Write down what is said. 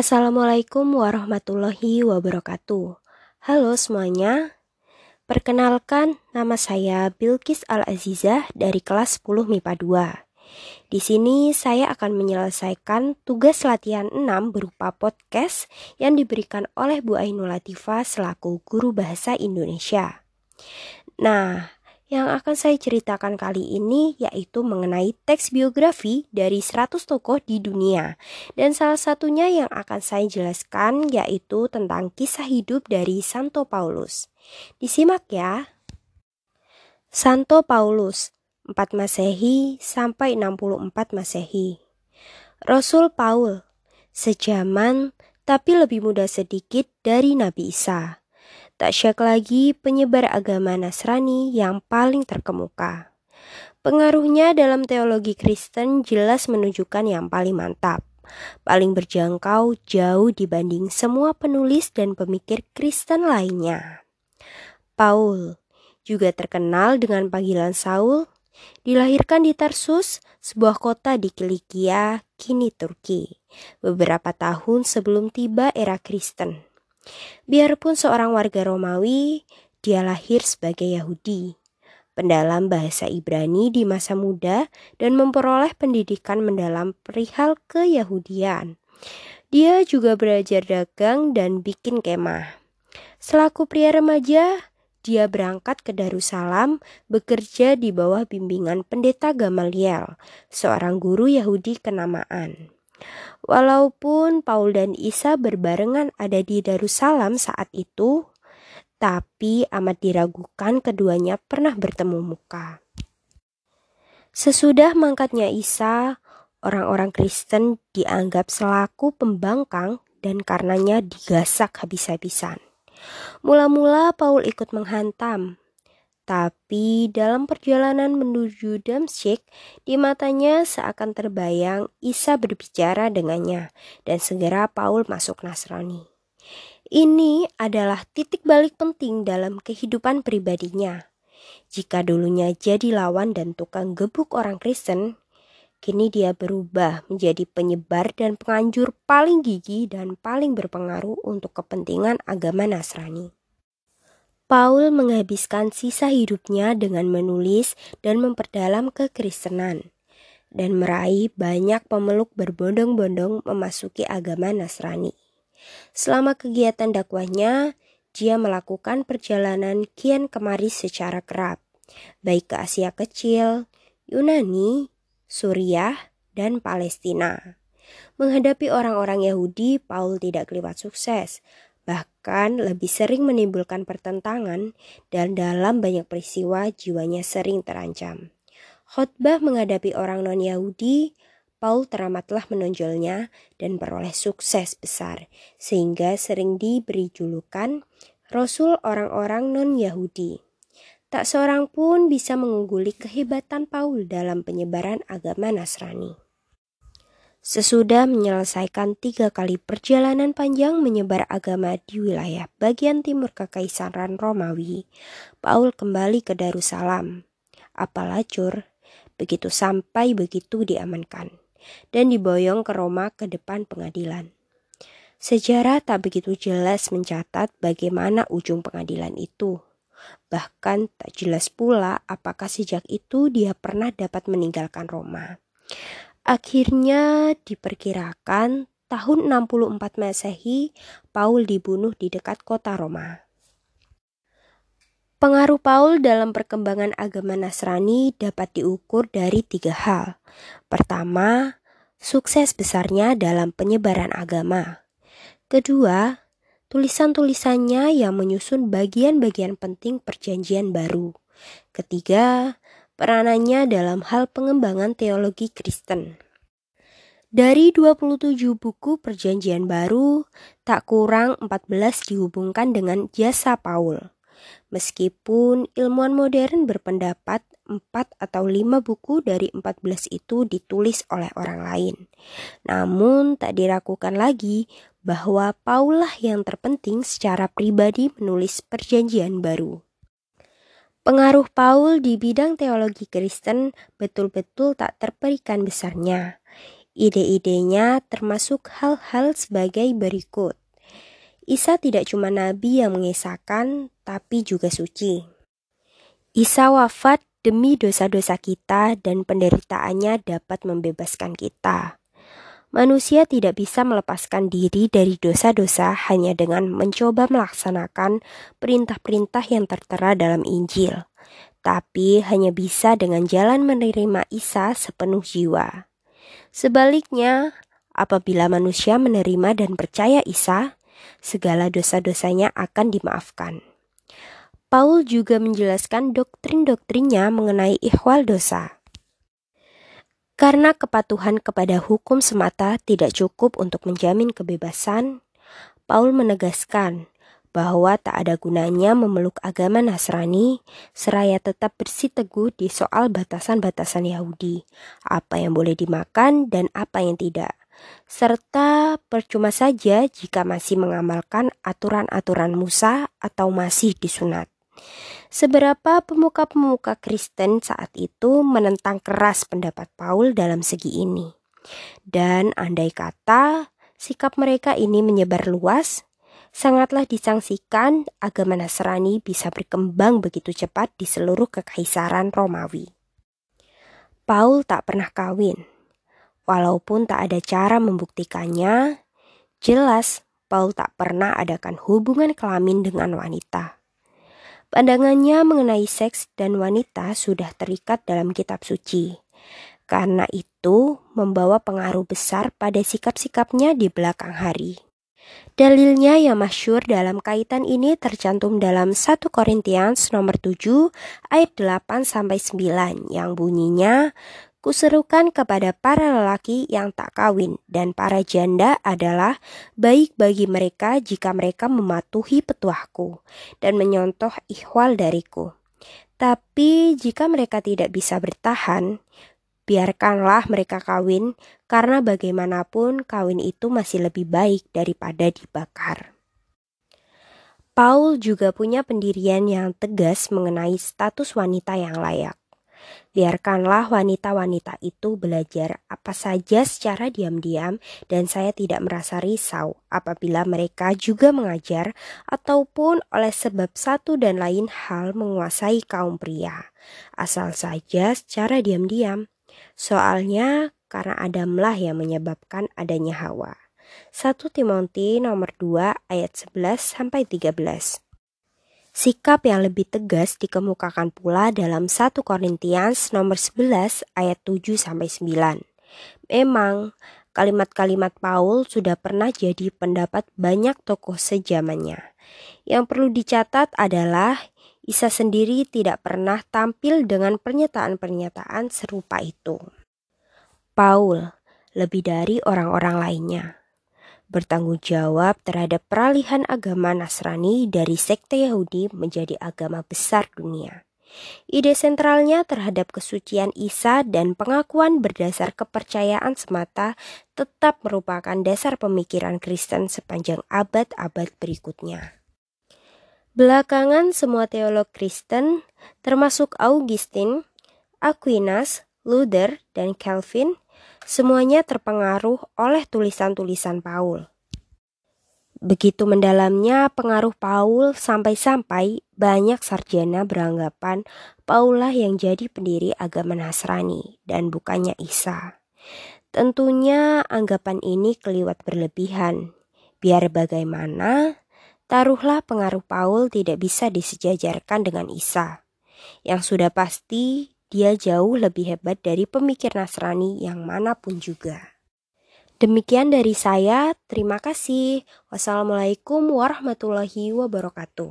Assalamualaikum warahmatullahi wabarakatuh. Halo semuanya. Perkenalkan, nama saya Bilkis Al-Azizah dari kelas 10 MIPA 2. Di sini saya akan menyelesaikan tugas latihan 6 berupa podcast yang diberikan oleh Bu Ainul Latifah selaku guru bahasa Indonesia. Nah, yang akan saya ceritakan kali ini yaitu mengenai teks biografi dari 100 tokoh di dunia. Dan salah satunya yang akan saya jelaskan yaitu tentang kisah hidup dari Santo Paulus. Disimak ya. Santo Paulus 4 Masehi sampai 64 Masehi. Rasul Paul sejaman tapi lebih muda sedikit dari Nabi Isa. Tak syak lagi penyebar agama Nasrani yang paling terkemuka. Pengaruhnya dalam teologi Kristen jelas menunjukkan yang paling mantap, paling berjangkau jauh dibanding semua penulis dan pemikir Kristen lainnya. Paul juga terkenal dengan panggilan Saul, dilahirkan di Tarsus, sebuah kota di Kilikia, kini Turki, beberapa tahun sebelum tiba era Kristen. Biarpun seorang warga Romawi, dia lahir sebagai Yahudi, pendalam bahasa Ibrani di masa muda dan memperoleh pendidikan mendalam perihal keyahudian. Dia juga belajar dagang dan bikin kemah. Selaku pria remaja, dia berangkat ke Darussalam bekerja di bawah bimbingan pendeta Gamaliel, seorang guru Yahudi kenamaan. Walaupun Paul dan Isa berbarengan ada di Darussalam saat itu, tapi amat diragukan keduanya pernah bertemu muka. Sesudah mangkatnya Isa, orang-orang Kristen dianggap selaku pembangkang dan karenanya digasak habis-habisan. Mula-mula Paul ikut menghantam, tapi dalam perjalanan menuju Damsyik, di matanya seakan terbayang Isa berbicara dengannya dan segera Paul masuk Nasrani. Ini adalah titik balik penting dalam kehidupan pribadinya. Jika dulunya jadi lawan dan tukang gebuk orang Kristen, kini dia berubah menjadi penyebar dan penganjur paling gigih dan paling berpengaruh untuk kepentingan agama Nasrani. Paul menghabiskan sisa hidupnya dengan menulis dan memperdalam kekristenan dan meraih banyak pemeluk berbondong-bondong memasuki agama Nasrani. Selama kegiatan dakwahnya, dia melakukan perjalanan kian kemari secara kerap, baik ke Asia Kecil, Yunani, Suriah, dan Palestina. Menghadapi orang-orang Yahudi, Paul tidak kelewat sukses, bahkan lebih sering menimbulkan pertentangan dan dalam banyak peristiwa jiwanya sering terancam. Khotbah menghadapi orang non-Yahudi, Paul teramatlah menonjolnya dan peroleh sukses besar, sehingga sering diberi julukan Rasul orang-orang non-Yahudi. Tak seorang pun bisa mengungguli kehebatan Paul dalam penyebaran agama Nasrani. Sesudah menyelesaikan tiga kali perjalanan panjang menyebar agama di wilayah bagian timur Kekaisaran Romawi, Paul kembali ke Darussalam. Apalacur, begitu sampai begitu diamankan, dan diboyong ke Roma ke depan pengadilan. Sejarah tak begitu jelas mencatat bagaimana ujung pengadilan itu. Bahkan tak jelas pula apakah sejak itu dia pernah dapat meninggalkan Roma. Akhirnya diperkirakan tahun 64 Masehi Paul dibunuh di dekat kota Roma. Pengaruh Paul dalam perkembangan agama Nasrani dapat diukur dari tiga hal. Pertama, sukses besarnya dalam penyebaran agama. Kedua, tulisan-tulisannya yang menyusun bagian-bagian penting perjanjian baru. Ketiga, peranannya dalam hal pengembangan teologi Kristen. Dari 27 buku perjanjian baru, tak kurang 14 dihubungkan dengan jasa Paul. Meskipun ilmuwan modern berpendapat 4 atau 5 buku dari 14 itu ditulis oleh orang lain. Namun tak diragukan lagi bahwa Paul lah yang terpenting secara pribadi menulis perjanjian baru. Pengaruh Paul di bidang teologi Kristen betul-betul tak terperikan besarnya. Ide-idenya termasuk hal-hal sebagai berikut. Isa tidak cuma nabi yang mengisahkan, tapi juga suci. Isa wafat demi dosa-dosa kita dan penderitaannya dapat membebaskan kita. Manusia tidak bisa melepaskan diri dari dosa-dosa hanya dengan mencoba melaksanakan perintah-perintah yang tertera dalam Injil, tapi hanya bisa dengan jalan menerima Isa sepenuh jiwa. Sebaliknya, apabila manusia menerima dan percaya Isa, segala dosa-dosanya akan dimaafkan. Paul juga menjelaskan doktrin-doktrinnya mengenai ikhwal dosa. Karena kepatuhan kepada hukum semata tidak cukup untuk menjamin kebebasan, Paul menegaskan bahwa tak ada gunanya memeluk agama Nasrani seraya tetap bersiteguh di soal batasan-batasan Yahudi, apa yang boleh dimakan dan apa yang tidak. Serta percuma saja jika masih mengamalkan aturan-aturan Musa atau masih disunat. Seberapa pemuka-pemuka Kristen saat itu menentang keras pendapat Paul dalam segi ini. Dan andai kata sikap mereka ini menyebar luas, sangatlah disangsikan agama Nasrani bisa berkembang begitu cepat di seluruh kekaisaran Romawi. Paul tak pernah kawin. Walaupun tak ada cara membuktikannya, jelas Paul tak pernah adakan hubungan kelamin dengan wanita. Pandangannya mengenai seks dan wanita sudah terikat dalam kitab suci. Karena itu membawa pengaruh besar pada sikap-sikapnya di belakang hari. Dalilnya yang masyur dalam kaitan ini tercantum dalam 1 Korintians nomor 7 ayat 8 sampai 9 yang bunyinya Kuserukan kepada para lelaki yang tak kawin dan para janda adalah baik bagi mereka jika mereka mematuhi petuahku dan menyontoh ikhwal dariku. Tapi jika mereka tidak bisa bertahan, biarkanlah mereka kawin karena bagaimanapun kawin itu masih lebih baik daripada dibakar. Paul juga punya pendirian yang tegas mengenai status wanita yang layak. Biarkanlah wanita-wanita itu belajar apa saja secara diam-diam dan saya tidak merasa risau apabila mereka juga mengajar ataupun oleh sebab satu dan lain hal menguasai kaum pria. Asal saja secara diam-diam. Soalnya karena Adamlah yang menyebabkan adanya Hawa. 1 Timothy nomor 2 ayat 11 sampai 13. Sikap yang lebih tegas dikemukakan pula dalam 1 Korintians nomor 11 ayat 7 sampai 9. Memang kalimat-kalimat Paul sudah pernah jadi pendapat banyak tokoh sejamannya. Yang perlu dicatat adalah Isa sendiri tidak pernah tampil dengan pernyataan-pernyataan serupa itu. Paul lebih dari orang-orang lainnya bertanggung jawab terhadap peralihan agama Nasrani dari sekte Yahudi menjadi agama besar dunia. Ide sentralnya terhadap kesucian Isa dan pengakuan berdasar kepercayaan semata tetap merupakan dasar pemikiran Kristen sepanjang abad-abad berikutnya. Belakangan semua teolog Kristen, termasuk Augustine, Aquinas, Luther, dan Calvin, Semuanya terpengaruh oleh tulisan-tulisan Paul. Begitu mendalamnya pengaruh Paul sampai-sampai banyak sarjana beranggapan Paulah yang jadi pendiri agama Nasrani dan bukannya Isa. Tentunya anggapan ini keliwat berlebihan. Biar bagaimana, taruhlah pengaruh Paul tidak bisa disejajarkan dengan Isa. Yang sudah pasti dia jauh lebih hebat dari pemikir Nasrani yang mana pun juga. Demikian dari saya, terima kasih. Wassalamualaikum warahmatullahi wabarakatuh.